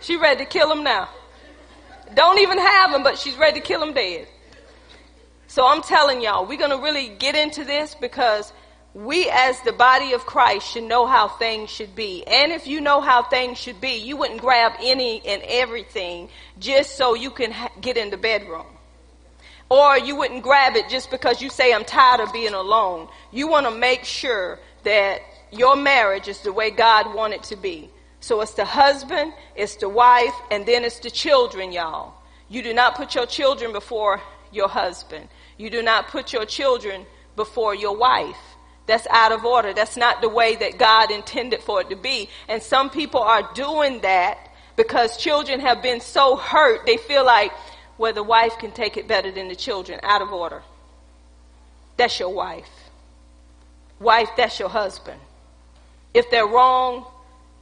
She ready to kill him now. Don't even have him, but she's ready to kill him dead. So I'm telling y'all, we're going to really get into this because we as the body of Christ should know how things should be. And if you know how things should be, you wouldn't grab any and everything just so you can ha- get in the bedroom. Or you wouldn't grab it just because you say, I'm tired of being alone. You want to make sure that your marriage is the way God wanted to be. So it's the husband, it's the wife, and then it's the children, y'all. You do not put your children before your husband. You do not put your children before your wife. That's out of order. That's not the way that God intended for it to be. And some people are doing that because children have been so hurt, they feel like, well, the wife can take it better than the children. Out of order. That's your wife. Wife, that's your husband. If they're wrong,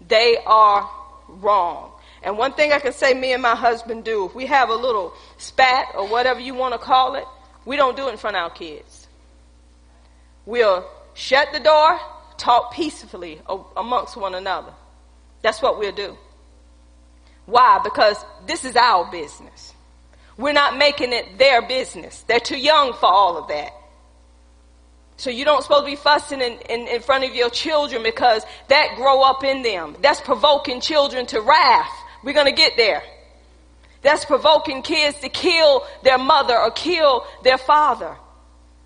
they are wrong. And one thing I can say me and my husband do, if we have a little spat or whatever you want to call it, we don't do it in front of our kids. We'll shut the door, talk peacefully amongst one another. That's what we'll do. Why? Because this is our business. We're not making it their business. They're too young for all of that. So you don't supposed to be fussing in, in, in, front of your children because that grow up in them. That's provoking children to wrath. We're going to get there. That's provoking kids to kill their mother or kill their father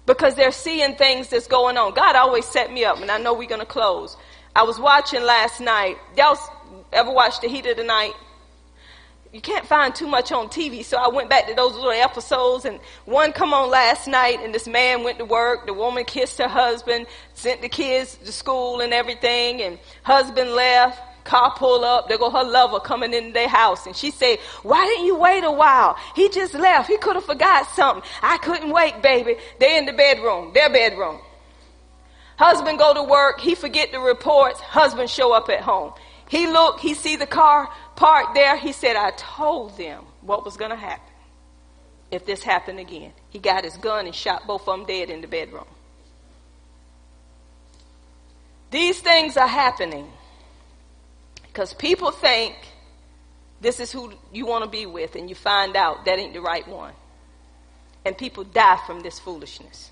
because they're seeing things that's going on. God always set me up, and I know we're going to close. I was watching last night. Y'all ever watch The Heat of the Night? You can't find too much on TV. So I went back to those little episodes and one come on last night and this man went to work. The woman kissed her husband, sent the kids to school and everything and husband left. Car pull up, there go her lover coming into their house and she said, why didn't you wait a while? He just left. He could have forgot something. I couldn't wait, baby. They in the bedroom, their bedroom. Husband go to work, he forget the reports, husband show up at home. He look, he see the car parked there. He said, I told them what was going to happen if this happened again. He got his gun and shot both of them dead in the bedroom. These things are happening because people think this is who you want to be with, and you find out that ain't the right one. And people die from this foolishness.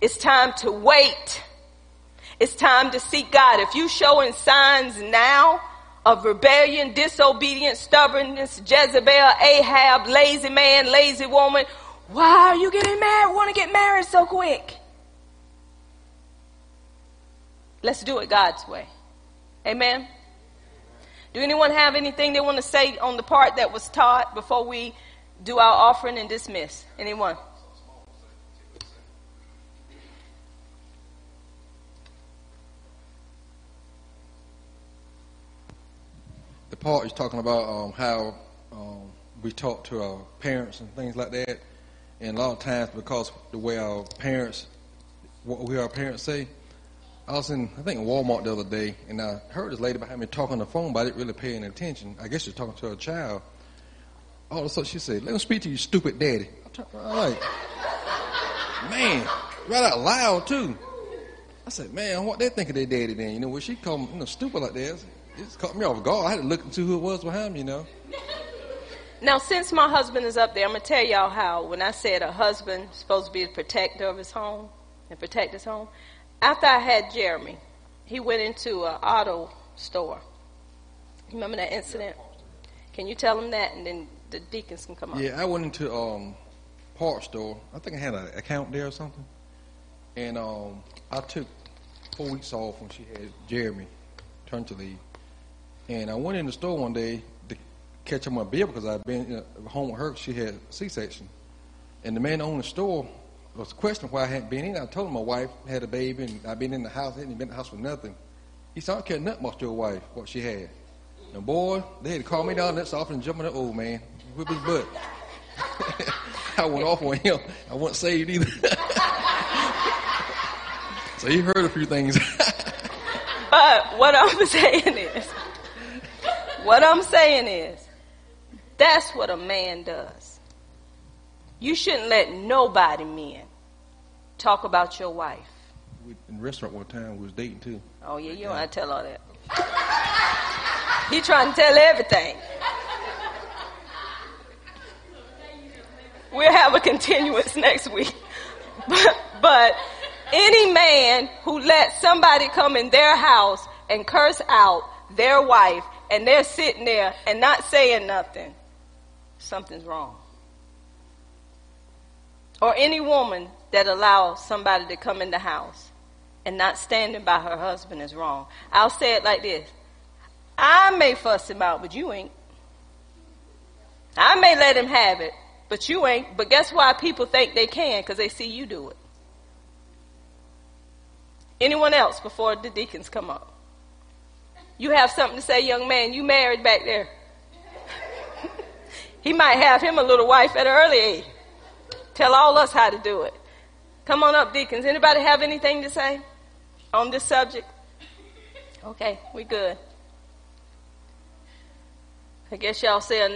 It's time to wait it's time to seek God. If you showing signs now of rebellion, disobedience, stubbornness, Jezebel, Ahab, lazy man, lazy woman, why are you getting married? Want to get married so quick? Let's do it God's way. Amen. Do anyone have anything they want to say on the part that was taught before we do our offering and dismiss? Anyone? The part is talking about um, how um, we talk to our parents and things like that. And a lot of times, because the way our parents, what we our parents say, I was in, I think, in Walmart the other day, and I heard this lady behind me talking on the phone, but I didn't really pay any attention. I guess she's talking to her child. All of a sudden, she said, "Let me speak to you, stupid daddy." I'm like, man, right out loud too. I said, man, what they think of their daddy then? You know, when she called me, you know, stupid like that it caught me off guard. I had to look into who it was behind me, you know. Now, since my husband is up there, I'm gonna tell y'all how. When I said a husband is supposed to be the protector of his home and protect his home, after I had Jeremy, he went into an auto store. You remember that incident? Can you tell him that, and then the deacons can come up? Yeah, I went into um part store. I think I had an account there or something, and um I took four weeks off when she had Jeremy turn to leave. And I went in the store one day to catch up my bill because I'd been you home with her. She had C-section, and the man owned the store was questioning why I hadn't been in. I told him my wife had a baby and I'd been in the house. Hadn't been in the house for nothing. He said, I don't care nothing about your wife, what she had. And boy, they had to call me down and jump in the old man, whip his butt. [LAUGHS] I went off on him. I wasn't saved either. [LAUGHS] so he heard a few things. [LAUGHS] but what I'm saying is, what I'm saying is, that's what a man does. You shouldn't let nobody, men, talk about your wife. We, in restaurant one time, we was dating too. Oh yeah, you don't have to tell all that. he trying to tell everything. We'll have a continuance [LAUGHS] next week. But, but any man who lets somebody come in their house and curse out their wife and they're sitting there and not saying nothing, something's wrong. Or any woman that allows somebody to come in the house and not standing by her husband is wrong. I'll say it like this. I may fuss him out, but you ain't. I may let him have it, but you ain't. But guess why people think they can? Because they see you do it. Anyone else before the deacons come up? You have something to say, young man. You married back there. [LAUGHS] he might have him a little wife at an early age. Tell all us how to do it. Come on up, deacons. Anybody have anything to say on this subject? Okay, we good. I guess y'all say